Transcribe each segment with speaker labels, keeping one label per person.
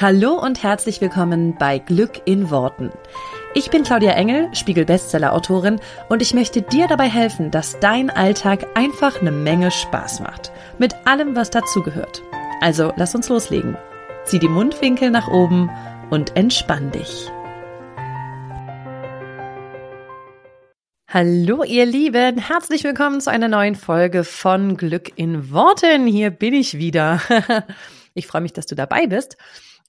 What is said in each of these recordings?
Speaker 1: Hallo und herzlich willkommen bei Glück in Worten. Ich bin Claudia Engel, Spiegel-Bestseller-Autorin und ich möchte dir dabei helfen, dass dein Alltag einfach eine Menge Spaß macht. Mit allem, was dazugehört. Also lass uns loslegen. Zieh die Mundwinkel nach oben und entspann dich. Hallo ihr Lieben, herzlich willkommen zu einer neuen Folge von Glück in Worten. Hier bin ich wieder. Ich freue mich, dass du dabei bist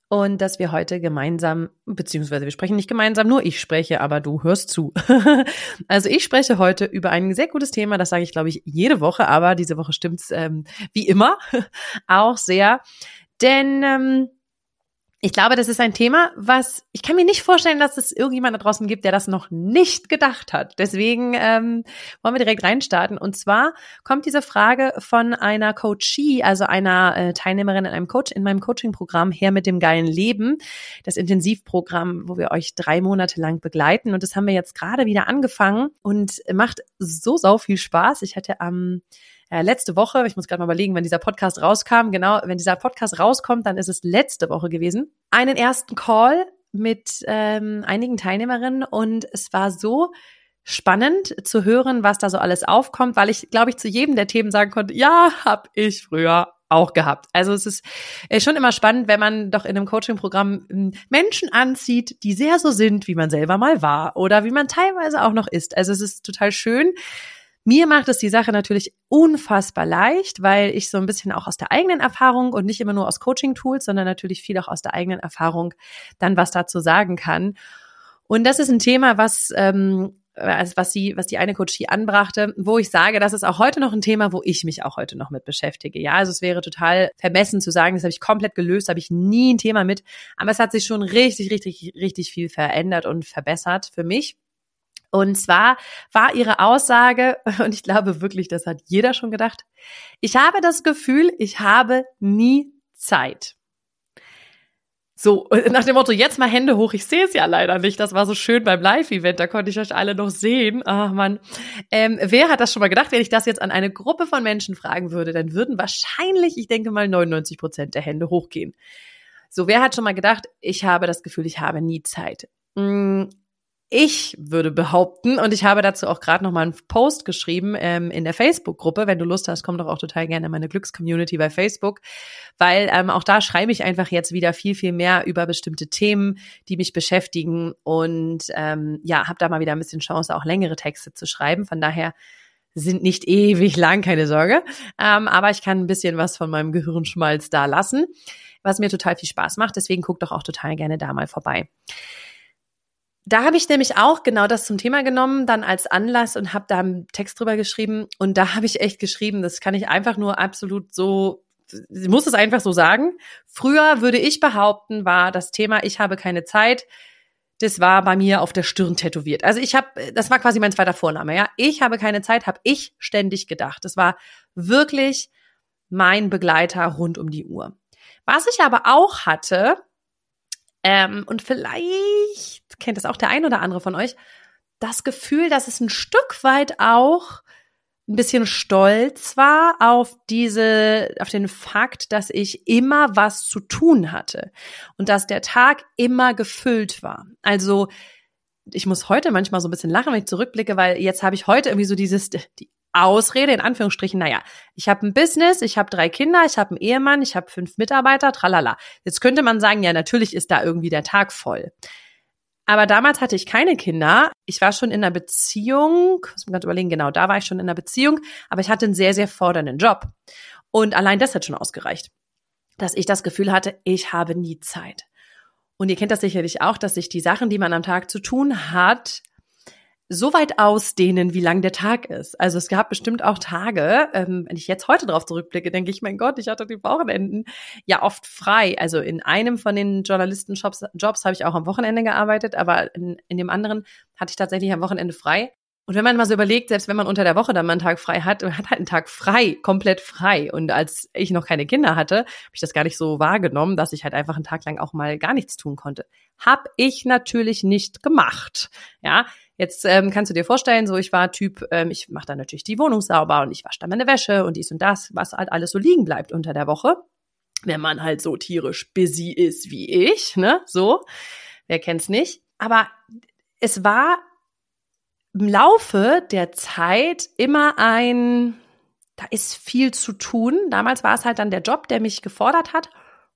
Speaker 1: und dass wir heute gemeinsam, beziehungsweise wir sprechen nicht gemeinsam, nur ich spreche, aber du hörst zu. also ich spreche heute über ein sehr gutes Thema, das sage ich, glaube ich, jede Woche, aber diese Woche stimmt's ähm, wie immer auch sehr. Denn ähm, ich glaube, das ist ein Thema, was ich kann mir nicht vorstellen, dass es irgendjemand da draußen gibt, der das noch nicht gedacht hat. Deswegen ähm, wollen wir direkt reinstarten. Und zwar kommt diese Frage von einer Coachie, also einer äh, Teilnehmerin in einem Coach in meinem Coaching-Programm her mit dem geilen Leben, das Intensivprogramm, wo wir euch drei Monate lang begleiten. Und das haben wir jetzt gerade wieder angefangen und macht so sau viel Spaß. Ich hatte am ähm, äh, letzte Woche, ich muss gerade mal überlegen, wenn dieser Podcast rauskam, genau, wenn dieser Podcast rauskommt, dann ist es letzte Woche gewesen, einen ersten Call mit ähm, einigen Teilnehmerinnen und es war so spannend zu hören, was da so alles aufkommt, weil ich, glaube ich, zu jedem der Themen sagen konnte, ja, hab ich früher auch gehabt. Also es ist schon immer spannend, wenn man doch in einem Coaching-Programm hm, Menschen anzieht, die sehr so sind, wie man selber mal war oder wie man teilweise auch noch ist. Also es ist total schön, mir macht es die Sache natürlich unfassbar leicht, weil ich so ein bisschen auch aus der eigenen Erfahrung und nicht immer nur aus Coaching-Tools, sondern natürlich viel auch aus der eigenen Erfahrung dann was dazu sagen kann. Und das ist ein Thema, was ähm, was sie, was die eine Coachie anbrachte, wo ich sage, das ist auch heute noch ein Thema, wo ich mich auch heute noch mit beschäftige. Ja, also es wäre total vermessen zu sagen, das habe ich komplett gelöst, habe ich nie ein Thema mit. Aber es hat sich schon richtig, richtig, richtig viel verändert und verbessert für mich. Und zwar war ihre Aussage, und ich glaube wirklich, das hat jeder schon gedacht, ich habe das Gefühl, ich habe nie Zeit. So, nach dem Motto, jetzt mal Hände hoch, ich sehe es ja leider nicht. Das war so schön beim Live-Event, da konnte ich euch alle noch sehen. Ach man. Ähm, wer hat das schon mal gedacht, wenn ich das jetzt an eine Gruppe von Menschen fragen würde, dann würden wahrscheinlich, ich denke mal, 99 Prozent der Hände hochgehen. So, wer hat schon mal gedacht, ich habe das Gefühl, ich habe nie Zeit? Ich würde behaupten, und ich habe dazu auch gerade noch mal einen Post geschrieben ähm, in der Facebook-Gruppe. Wenn du Lust hast, komm doch auch total gerne in meine Glückscommunity bei Facebook, weil ähm, auch da schreibe ich einfach jetzt wieder viel, viel mehr über bestimmte Themen, die mich beschäftigen und ähm, ja, habe da mal wieder ein bisschen Chance, auch längere Texte zu schreiben. Von daher sind nicht ewig lang, keine Sorge, ähm, aber ich kann ein bisschen was von meinem Gehirnschmalz da lassen, was mir total viel Spaß macht. Deswegen guck doch auch total gerne da mal vorbei. Da habe ich nämlich auch genau das zum Thema genommen, dann als Anlass und habe da einen Text drüber geschrieben. Und da habe ich echt geschrieben, das kann ich einfach nur absolut so, ich muss es einfach so sagen. Früher würde ich behaupten, war das Thema, ich habe keine Zeit, das war bei mir auf der Stirn tätowiert. Also ich habe, das war quasi mein zweiter Vorname, ja. Ich habe keine Zeit, habe ich ständig gedacht. Das war wirklich mein Begleiter rund um die Uhr. Was ich aber auch hatte, ähm, und vielleicht kennt es auch der ein oder andere von euch, das Gefühl, dass es ein Stück weit auch ein bisschen stolz war auf diese, auf den Fakt, dass ich immer was zu tun hatte und dass der Tag immer gefüllt war. Also ich muss heute manchmal so ein bisschen lachen, wenn ich zurückblicke, weil jetzt habe ich heute irgendwie so dieses, die Ausrede in Anführungsstrichen, naja, ich habe ein Business, ich habe drei Kinder, ich habe einen Ehemann, ich habe fünf Mitarbeiter, tralala. Jetzt könnte man sagen, ja, natürlich ist da irgendwie der Tag voll. Aber damals hatte ich keine Kinder. Ich war schon in einer Beziehung, muss mir gerade überlegen, genau, da war ich schon in einer Beziehung, aber ich hatte einen sehr, sehr fordernden Job. Und allein das hat schon ausgereicht, dass ich das Gefühl hatte, ich habe nie Zeit. Und ihr kennt das sicherlich auch, dass sich die Sachen, die man am Tag zu tun hat, so weit ausdehnen, wie lang der Tag ist. Also es gab bestimmt auch Tage, ähm, wenn ich jetzt heute drauf zurückblicke, denke ich, mein Gott, ich hatte die Wochenenden ja oft frei. Also in einem von den Journalistenjobs Jobs habe ich auch am Wochenende gearbeitet, aber in, in dem anderen hatte ich tatsächlich am Wochenende frei. Und wenn man mal so überlegt, selbst wenn man unter der Woche dann mal einen Tag frei hat, man hat halt einen Tag frei, komplett frei. Und als ich noch keine Kinder hatte, habe ich das gar nicht so wahrgenommen, dass ich halt einfach einen Tag lang auch mal gar nichts tun konnte. Hab ich natürlich nicht gemacht. Ja, Jetzt ähm, kannst du dir vorstellen, so ich war Typ, ähm, ich mache dann natürlich die Wohnung sauber und ich wasche dann meine Wäsche und dies und das, was halt alles so liegen bleibt unter der Woche. wenn man halt so tierisch busy ist wie ich, ne? So, wer kennt's nicht? Aber es war im Laufe der Zeit immer ein, da ist viel zu tun. Damals war es halt dann der Job, der mich gefordert hat.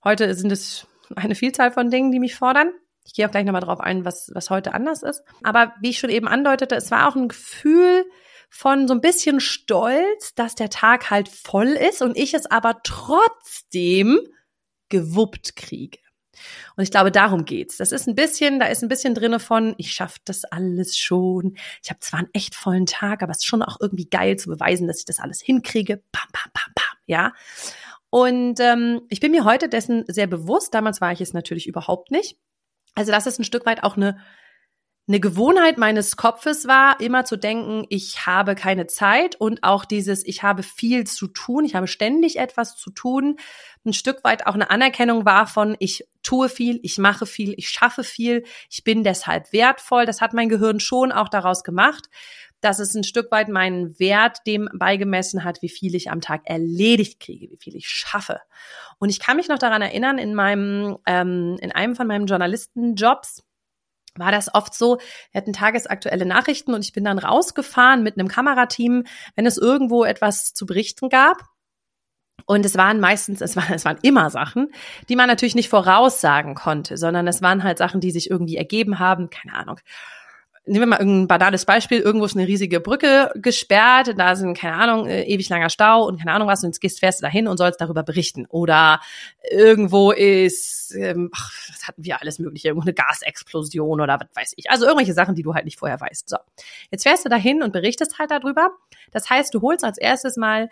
Speaker 1: Heute sind es eine Vielzahl von Dingen, die mich fordern. Ich gehe auch gleich nochmal drauf ein, was, was heute anders ist. Aber wie ich schon eben andeutete, es war auch ein Gefühl von so ein bisschen Stolz, dass der Tag halt voll ist und ich es aber trotzdem gewuppt kriege. Und ich glaube, darum geht's. Das ist ein bisschen, da ist ein bisschen drinne von, ich schaffe das alles schon. Ich habe zwar einen echt vollen Tag, aber es ist schon auch irgendwie geil zu beweisen, dass ich das alles hinkriege. Pam, pam, pam, pam, ja. Und ähm, ich bin mir heute dessen sehr bewusst. Damals war ich es natürlich überhaupt nicht. Also das ist ein Stück weit auch eine eine Gewohnheit meines Kopfes war, immer zu denken, ich habe keine Zeit und auch dieses, ich habe viel zu tun, ich habe ständig etwas zu tun, ein Stück weit auch eine Anerkennung war von, ich tue viel, ich mache viel, ich schaffe viel, ich bin deshalb wertvoll. Das hat mein Gehirn schon auch daraus gemacht, dass es ein Stück weit meinen Wert dem beigemessen hat, wie viel ich am Tag erledigt kriege, wie viel ich schaffe. Und ich kann mich noch daran erinnern, in meinem, ähm, in einem von meinen Journalistenjobs, war das oft so, wir hatten tagesaktuelle Nachrichten und ich bin dann rausgefahren mit einem Kamerateam, wenn es irgendwo etwas zu berichten gab. Und es waren meistens, es waren, es waren immer Sachen, die man natürlich nicht voraussagen konnte, sondern es waren halt Sachen, die sich irgendwie ergeben haben, keine Ahnung nehmen wir mal irgendein banales Beispiel, irgendwo ist eine riesige Brücke gesperrt, da sind, keine Ahnung, äh, ewig langer Stau und keine Ahnung was, und jetzt gehst fährst du dahin und sollst darüber berichten. Oder irgendwo ist, ähm, ach, was hatten wir alles mögliche, irgendwo eine Gasexplosion oder was weiß ich. Also irgendwelche Sachen, die du halt nicht vorher weißt. So. Jetzt fährst du dahin und berichtest halt darüber. Das heißt, du holst als erstes mal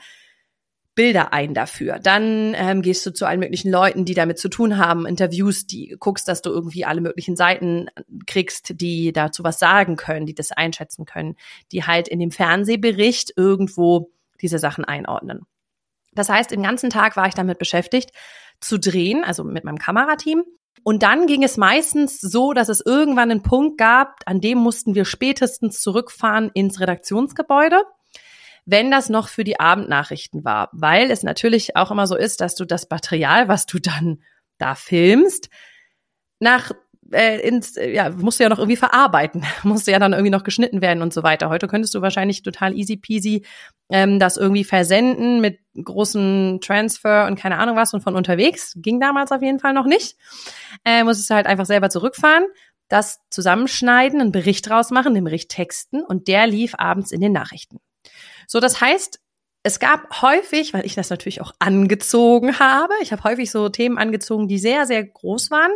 Speaker 1: Bilder ein dafür. Dann ähm, gehst du zu allen möglichen Leuten, die damit zu tun haben, Interviews, die guckst, dass du irgendwie alle möglichen Seiten kriegst, die dazu was sagen können, die das einschätzen können, die halt in dem Fernsehbericht irgendwo diese Sachen einordnen. Das heißt, den ganzen Tag war ich damit beschäftigt, zu drehen, also mit meinem Kamerateam. Und dann ging es meistens so, dass es irgendwann einen Punkt gab, an dem mussten wir spätestens zurückfahren ins Redaktionsgebäude wenn das noch für die Abendnachrichten war, weil es natürlich auch immer so ist, dass du das Material, was du dann da filmst, nach äh, ins, ja, musst du ja noch irgendwie verarbeiten, musst du ja dann irgendwie noch geschnitten werden und so weiter. Heute könntest du wahrscheinlich total easy peasy ähm, das irgendwie versenden mit großen Transfer und keine Ahnung was und von unterwegs. Ging damals auf jeden Fall noch nicht. Äh, musstest du halt einfach selber zurückfahren, das zusammenschneiden, einen Bericht draus machen, den Bericht texten und der lief abends in den Nachrichten. So, das heißt, es gab häufig, weil ich das natürlich auch angezogen habe, ich habe häufig so Themen angezogen, die sehr, sehr groß waren,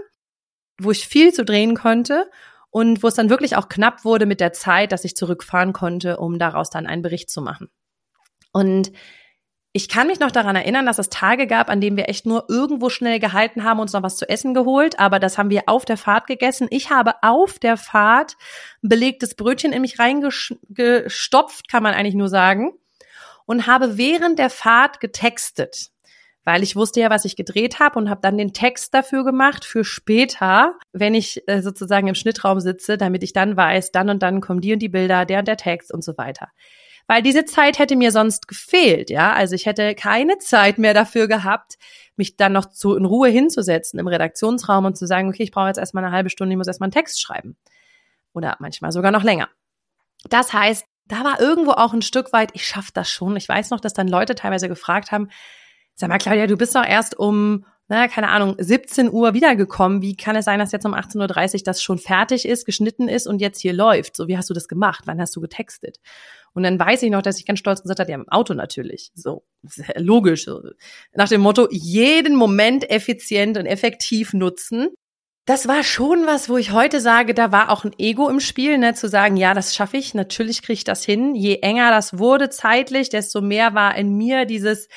Speaker 1: wo ich viel zu drehen konnte und wo es dann wirklich auch knapp wurde mit der Zeit, dass ich zurückfahren konnte, um daraus dann einen Bericht zu machen. Und ich kann mich noch daran erinnern, dass es Tage gab, an denen wir echt nur irgendwo schnell gehalten haben, uns noch was zu essen geholt, aber das haben wir auf der Fahrt gegessen. Ich habe auf der Fahrt ein belegtes Brötchen in mich reingestopft, kann man eigentlich nur sagen, und habe während der Fahrt getextet, weil ich wusste ja, was ich gedreht habe und habe dann den Text dafür gemacht für später, wenn ich äh, sozusagen im Schnittraum sitze, damit ich dann weiß, dann und dann kommen die und die Bilder, der und der Text und so weiter weil diese Zeit hätte mir sonst gefehlt, ja. Also ich hätte keine Zeit mehr dafür gehabt, mich dann noch zu in Ruhe hinzusetzen im Redaktionsraum und zu sagen, okay, ich brauche jetzt erstmal eine halbe Stunde, ich muss erstmal einen Text schreiben. Oder manchmal sogar noch länger. Das heißt, da war irgendwo auch ein Stück weit, ich schaffe das schon. Ich weiß noch, dass dann Leute teilweise gefragt haben, sag mal, Claudia, du bist doch erst um, na, keine Ahnung, 17 Uhr wiedergekommen. Wie kann es sein, dass jetzt um 18.30 Uhr das schon fertig ist, geschnitten ist und jetzt hier läuft? So, wie hast du das gemacht? Wann hast du getextet? Und dann weiß ich noch, dass ich ganz stolz gesagt habe, ja, im Auto natürlich. So, logisch. Nach dem Motto, jeden Moment effizient und effektiv nutzen. Das war schon was, wo ich heute sage, da war auch ein Ego im Spiel, ne, zu sagen, ja, das schaffe ich, natürlich kriege ich das hin. Je enger das wurde zeitlich, desto mehr war in mir dieses,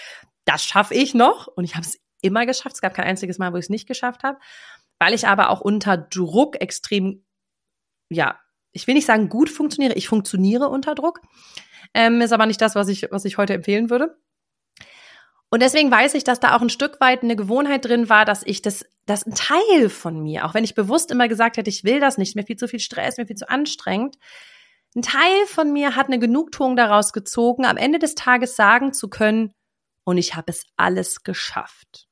Speaker 1: das schaffe ich noch. Und ich habe es immer geschafft. Es gab kein einziges Mal, wo ich es nicht geschafft habe. Weil ich aber auch unter Druck extrem, ja, ich will nicht sagen gut funktioniere, ich funktioniere unter Druck. Ähm, ist aber nicht das, was ich, was ich heute empfehlen würde. Und deswegen weiß ich, dass da auch ein Stück weit eine Gewohnheit drin war, dass ich das, das ein Teil von mir, auch wenn ich bewusst immer gesagt hätte, ich will das nicht, mir viel zu viel Stress, mir viel zu anstrengend, ein Teil von mir hat eine Genugtuung daraus gezogen, am Ende des Tages sagen zu können, und ich habe es alles geschafft.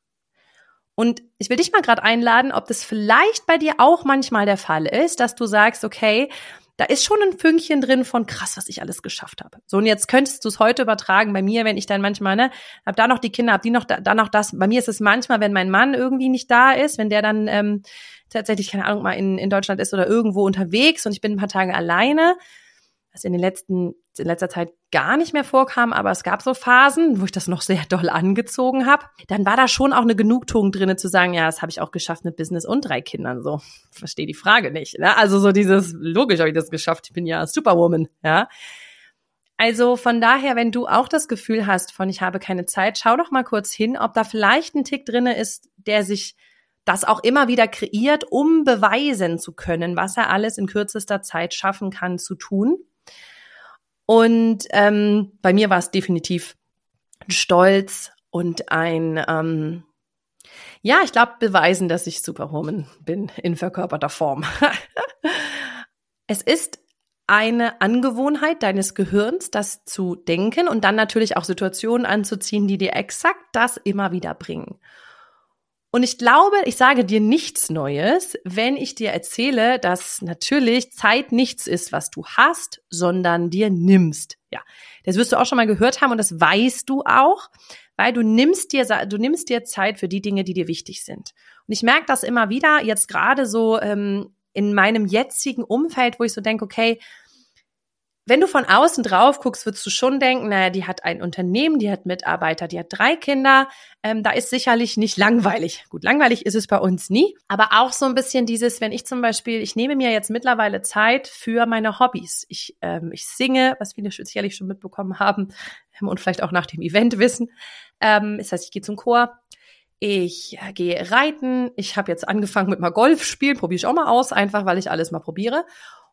Speaker 1: Und ich will dich mal gerade einladen, ob das vielleicht bei dir auch manchmal der Fall ist, dass du sagst, okay, da ist schon ein Fünkchen drin von krass, was ich alles geschafft habe. So, und jetzt könntest du es heute übertragen bei mir, wenn ich dann manchmal, ne, hab da noch die Kinder, hab die noch, da, da noch das. Bei mir ist es manchmal, wenn mein Mann irgendwie nicht da ist, wenn der dann ähm, tatsächlich, keine Ahnung, mal in, in Deutschland ist oder irgendwo unterwegs und ich bin ein paar Tage alleine, was in den letzten, in letzter Zeit gar nicht mehr vorkam, aber es gab so Phasen, wo ich das noch sehr doll angezogen habe. Dann war da schon auch eine Genugtuung drinne zu sagen, ja, das habe ich auch geschafft mit Business und drei Kindern. So, verstehe die Frage nicht. Ne? Also so dieses, logisch habe ich das geschafft, ich bin ja Superwoman, ja. Also von daher, wenn du auch das Gefühl hast von ich habe keine Zeit, schau doch mal kurz hin, ob da vielleicht ein Tick drinne ist, der sich das auch immer wieder kreiert, um beweisen zu können, was er alles in kürzester Zeit schaffen kann zu tun. Und ähm, bei mir war es definitiv ein Stolz und ein, ähm, ja, ich glaube, beweisen, dass ich Superwoman bin in verkörperter Form. es ist eine Angewohnheit deines Gehirns, das zu denken und dann natürlich auch Situationen anzuziehen, die dir exakt das immer wieder bringen. Und ich glaube, ich sage dir nichts Neues, wenn ich dir erzähle, dass natürlich Zeit nichts ist, was du hast, sondern dir nimmst. Ja, das wirst du auch schon mal gehört haben und das weißt du auch, weil du nimmst dir, du nimmst dir Zeit für die Dinge, die dir wichtig sind. Und ich merke das immer wieder, jetzt gerade so ähm, in meinem jetzigen Umfeld, wo ich so denke, okay, wenn du von außen drauf guckst, würdest du schon denken, naja, die hat ein Unternehmen, die hat Mitarbeiter, die hat drei Kinder. Ähm, da ist sicherlich nicht langweilig. Gut, langweilig ist es bei uns nie. Aber auch so ein bisschen dieses, wenn ich zum Beispiel, ich nehme mir jetzt mittlerweile Zeit für meine Hobbys. Ich, ähm, ich singe, was viele sicherlich schon mitbekommen haben ähm, und vielleicht auch nach dem Event wissen. Ähm, das heißt, ich gehe zum Chor. Ich äh, gehe reiten. Ich habe jetzt angefangen mit mal Golf spielen, probiere ich auch mal aus, einfach weil ich alles mal probiere.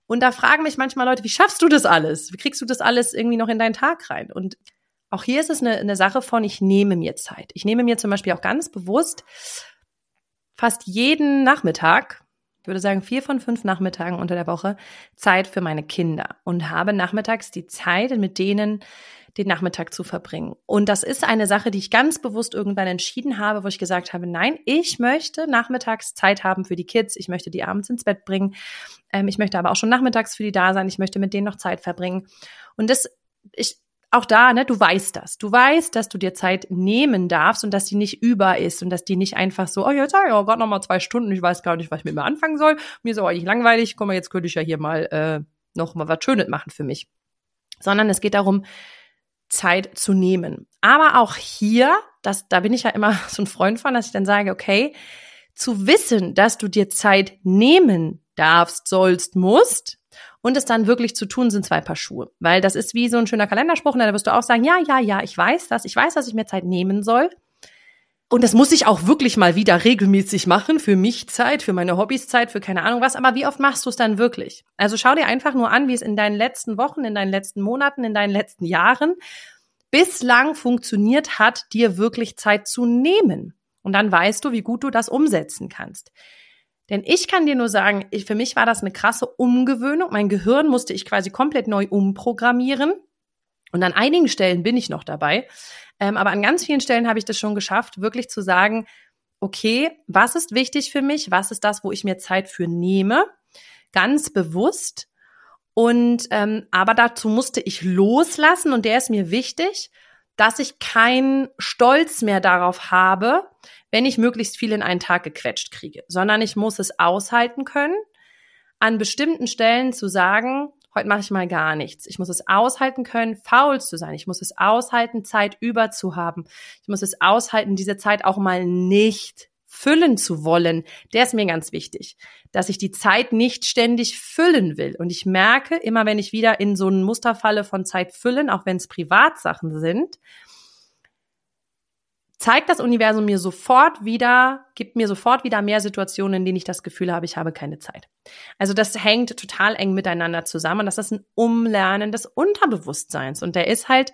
Speaker 1: Und da fragen mich manchmal Leute, wie schaffst du das alles? Wie kriegst du das alles irgendwie noch in deinen Tag rein? Und auch hier ist es eine, eine Sache von, ich nehme mir Zeit. Ich nehme mir zum Beispiel auch ganz bewusst fast jeden Nachmittag, ich würde sagen vier von fünf Nachmittagen unter der Woche, Zeit für meine Kinder und habe nachmittags die Zeit, mit denen den Nachmittag zu verbringen. Und das ist eine Sache, die ich ganz bewusst irgendwann entschieden habe, wo ich gesagt habe, nein, ich möchte nachmittags Zeit haben für die Kids, ich möchte die abends ins Bett bringen, ähm, ich möchte aber auch schon nachmittags für die da sein, ich möchte mit denen noch Zeit verbringen. Und das, ich, auch da, ne, du weißt das. Du weißt, dass du dir Zeit nehmen darfst und dass die nicht über ist und dass die nicht einfach so, oh, jetzt habe ich gerade noch mal zwei Stunden, ich weiß gar nicht, was ich mit mir anfangen soll. Mir ist aber eigentlich langweilig, guck mal, jetzt könnte ich ja hier mal äh, noch mal was Schönes machen für mich. Sondern es geht darum, Zeit zu nehmen. Aber auch hier, das, da bin ich ja immer so ein Freund von, dass ich dann sage, okay, zu wissen, dass du dir Zeit nehmen darfst, sollst, musst und es dann wirklich zu tun, sind zwei Paar Schuhe. Weil das ist wie so ein schöner Kalenderspruch, da wirst du auch sagen, ja, ja, ja, ich weiß das, ich weiß, dass ich mir Zeit nehmen soll. Und das muss ich auch wirklich mal wieder regelmäßig machen, für mich Zeit, für meine Hobbys Zeit, für keine Ahnung was. Aber wie oft machst du es dann wirklich? Also schau dir einfach nur an, wie es in deinen letzten Wochen, in deinen letzten Monaten, in deinen letzten Jahren bislang funktioniert hat, dir wirklich Zeit zu nehmen. Und dann weißt du, wie gut du das umsetzen kannst. Denn ich kann dir nur sagen, ich, für mich war das eine krasse Umgewöhnung. Mein Gehirn musste ich quasi komplett neu umprogrammieren. Und an einigen Stellen bin ich noch dabei. Ähm, aber an ganz vielen Stellen habe ich das schon geschafft, wirklich zu sagen, okay, was ist wichtig für mich? Was ist das, wo ich mir Zeit für nehme? Ganz bewusst. Und ähm, aber dazu musste ich loslassen und der ist mir wichtig, dass ich keinen Stolz mehr darauf habe, wenn ich möglichst viel in einen Tag gequetscht kriege, sondern ich muss es aushalten können, an bestimmten Stellen zu sagen, heute mache ich mal gar nichts. Ich muss es aushalten können, faul zu sein. Ich muss es aushalten, Zeit über zu haben. Ich muss es aushalten, diese Zeit auch mal nicht füllen zu wollen, der ist mir ganz wichtig, dass ich die Zeit nicht ständig füllen will. Und ich merke immer, wenn ich wieder in so ein Muster falle von Zeit füllen, auch wenn es Privatsachen sind, zeigt das Universum mir sofort wieder, gibt mir sofort wieder mehr Situationen, in denen ich das Gefühl habe, ich habe keine Zeit. Also das hängt total eng miteinander zusammen. Das ist ein Umlernen des Unterbewusstseins. Und der ist halt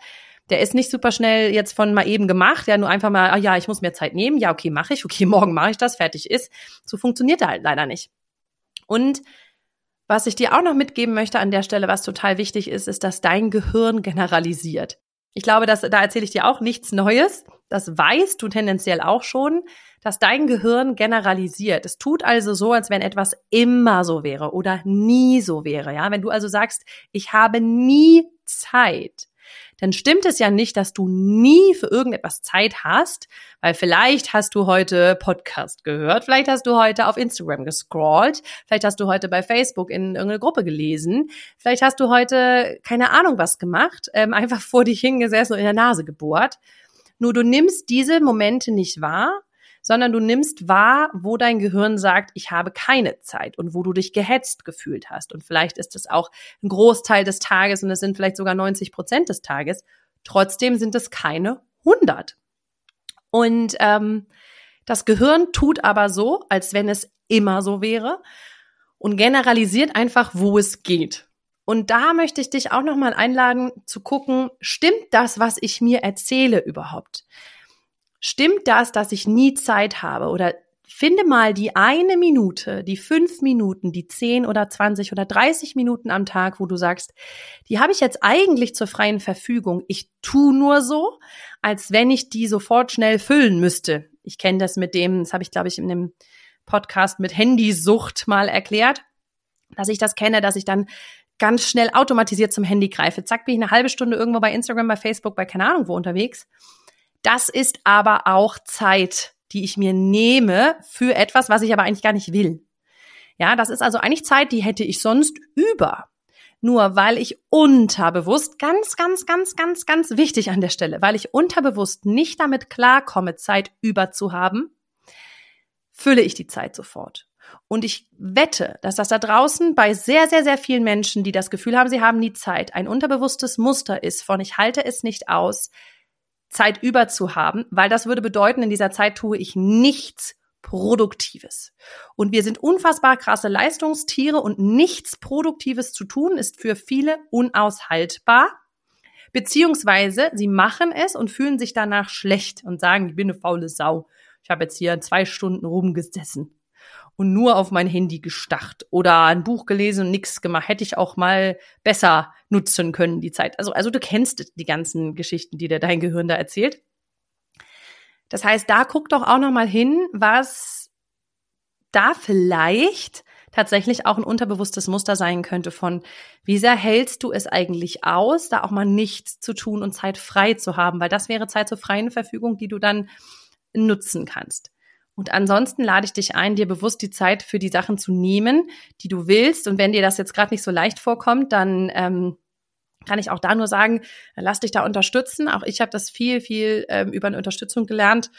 Speaker 1: der ist nicht super schnell jetzt von mal eben gemacht, ja, nur einfach mal, ah ja, ich muss mir Zeit nehmen, ja, okay, mache ich, okay, morgen mache ich das, fertig ist. So funktioniert er halt leider nicht. Und was ich dir auch noch mitgeben möchte an der Stelle, was total wichtig ist, ist, dass dein Gehirn generalisiert. Ich glaube, dass, da erzähle ich dir auch nichts Neues. Das weißt du tendenziell auch schon, dass dein Gehirn generalisiert. Es tut also so, als wenn etwas immer so wäre oder nie so wäre. Ja, wenn du also sagst, ich habe nie Zeit, dann stimmt es ja nicht, dass du nie für irgendetwas Zeit hast, weil vielleicht hast du heute Podcast gehört, vielleicht hast du heute auf Instagram gescrollt, vielleicht hast du heute bei Facebook in irgendeine Gruppe gelesen, vielleicht hast du heute keine Ahnung was gemacht, ähm, einfach vor dich hingesessen und in der Nase gebohrt. Nur du nimmst diese Momente nicht wahr, sondern du nimmst wahr, wo dein Gehirn sagt, ich habe keine Zeit und wo du dich gehetzt gefühlt hast. Und vielleicht ist es auch ein Großteil des Tages und es sind vielleicht sogar 90 Prozent des Tages. Trotzdem sind es keine 100. Und ähm, das Gehirn tut aber so, als wenn es immer so wäre und generalisiert einfach, wo es geht. Und da möchte ich dich auch nochmal einladen zu gucken, stimmt das, was ich mir erzähle überhaupt? Stimmt das, dass ich nie Zeit habe? Oder finde mal die eine Minute, die fünf Minuten, die zehn oder zwanzig oder dreißig Minuten am Tag, wo du sagst, die habe ich jetzt eigentlich zur freien Verfügung. Ich tu nur so, als wenn ich die sofort schnell füllen müsste. Ich kenne das mit dem, das habe ich, glaube ich, in dem Podcast mit Handysucht mal erklärt, dass ich das kenne, dass ich dann ganz schnell automatisiert zum Handy greife. Zack, bin ich eine halbe Stunde irgendwo bei Instagram, bei Facebook, bei keine Ahnung wo unterwegs das ist aber auch Zeit, die ich mir nehme für etwas, was ich aber eigentlich gar nicht will. Ja, das ist also eigentlich Zeit, die hätte ich sonst über. Nur weil ich unterbewusst, ganz, ganz, ganz, ganz, ganz wichtig an der Stelle, weil ich unterbewusst nicht damit klarkomme, Zeit über zu haben, fülle ich die Zeit sofort. Und ich wette, dass das da draußen bei sehr, sehr, sehr vielen Menschen, die das Gefühl haben, sie haben nie Zeit, ein unterbewusstes Muster ist von ich halte es nicht aus, Zeit über zu haben, weil das würde bedeuten, in dieser Zeit tue ich nichts Produktives. Und wir sind unfassbar krasse Leistungstiere und nichts Produktives zu tun ist für viele unaushaltbar. Beziehungsweise sie machen es und fühlen sich danach schlecht und sagen, ich bin eine faule Sau. Ich habe jetzt hier zwei Stunden rumgesessen und nur auf mein Handy gestacht oder ein Buch gelesen und nichts gemacht. Hätte ich auch mal besser nutzen können, die Zeit. Also, also du kennst die ganzen Geschichten, die dir dein Gehirn da erzählt. Das heißt, da guck doch auch noch mal hin, was da vielleicht tatsächlich auch ein unterbewusstes Muster sein könnte von, wie sehr hältst du es eigentlich aus, da auch mal nichts zu tun und Zeit frei zu haben, weil das wäre Zeit zur freien Verfügung, die du dann nutzen kannst. Und ansonsten lade ich dich ein, dir bewusst die Zeit für die Sachen zu nehmen, die du willst. Und wenn dir das jetzt gerade nicht so leicht vorkommt, dann ähm, kann ich auch da nur sagen, lass dich da unterstützen. Auch ich habe das viel, viel ähm, über eine Unterstützung gelernt,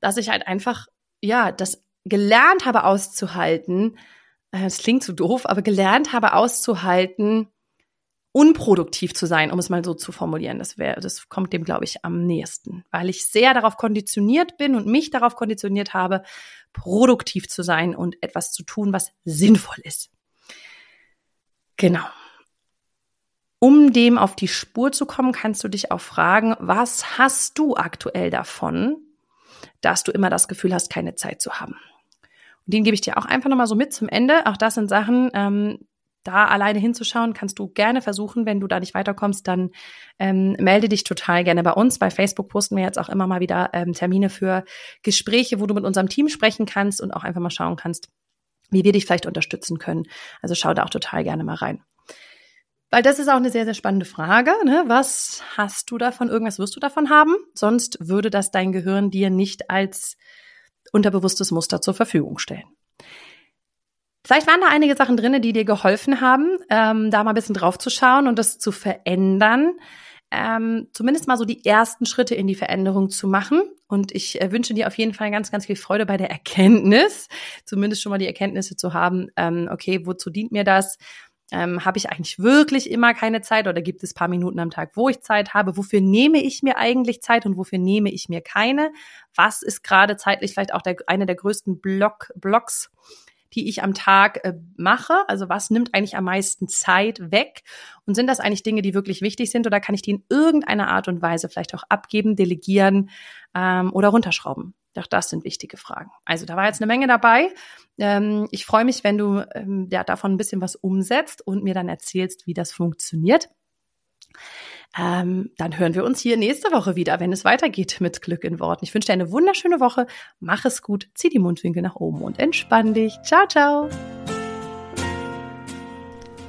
Speaker 1: dass ich halt einfach, ja, das gelernt habe auszuhalten. Äh, das klingt zu doof, aber gelernt habe auszuhalten, unproduktiv zu sein, um es mal so zu formulieren. Das wäre, das kommt dem, glaube ich, am nächsten, weil ich sehr darauf konditioniert bin und mich darauf konditioniert habe, produktiv zu sein und etwas zu tun, was sinnvoll ist. Genau. Um dem auf die Spur zu kommen, kannst du dich auch fragen, was hast du aktuell davon, dass du immer das Gefühl hast, keine Zeit zu haben? Und den gebe ich dir auch einfach nochmal so mit zum Ende. Auch das sind Sachen, ähm, da alleine hinzuschauen, kannst du gerne versuchen. Wenn du da nicht weiterkommst, dann ähm, melde dich total gerne bei uns. Bei Facebook posten wir jetzt auch immer mal wieder ähm, Termine für Gespräche, wo du mit unserem Team sprechen kannst und auch einfach mal schauen kannst, wie wir dich vielleicht unterstützen können. Also schau da auch total gerne mal rein. Weil das ist auch eine sehr, sehr spannende Frage. Ne? Was hast du davon? Irgendwas wirst du davon haben? Sonst würde das dein Gehirn dir nicht als unterbewusstes Muster zur Verfügung stellen. Vielleicht waren da einige Sachen drinne, die dir geholfen haben, ähm, da mal ein bisschen drauf zu schauen und das zu verändern. Ähm, zumindest mal so die ersten Schritte in die Veränderung zu machen. Und ich äh, wünsche dir auf jeden Fall ganz, ganz viel Freude bei der Erkenntnis, zumindest schon mal die Erkenntnisse zu haben, ähm, okay, wozu dient mir das? Ähm, habe ich eigentlich wirklich immer keine Zeit oder gibt es paar Minuten am Tag, wo ich Zeit habe? Wofür nehme ich mir eigentlich Zeit und wofür nehme ich mir keine? Was ist gerade zeitlich vielleicht auch der, eine der größten Block, Blocks die ich am Tag äh, mache? Also was nimmt eigentlich am meisten Zeit weg? Und sind das eigentlich Dinge, die wirklich wichtig sind oder kann ich die in irgendeiner Art und Weise vielleicht auch abgeben, delegieren ähm, oder runterschrauben? Doch das sind wichtige Fragen. Also da war jetzt eine Menge dabei. Ähm, ich freue mich, wenn du ähm, ja, davon ein bisschen was umsetzt und mir dann erzählst, wie das funktioniert. Ähm, dann hören wir uns hier nächste Woche wieder, wenn es weitergeht mit Glück in Worten. Ich wünsche dir eine wunderschöne Woche. Mach es gut, zieh die Mundwinkel nach oben und entspann dich. Ciao, ciao.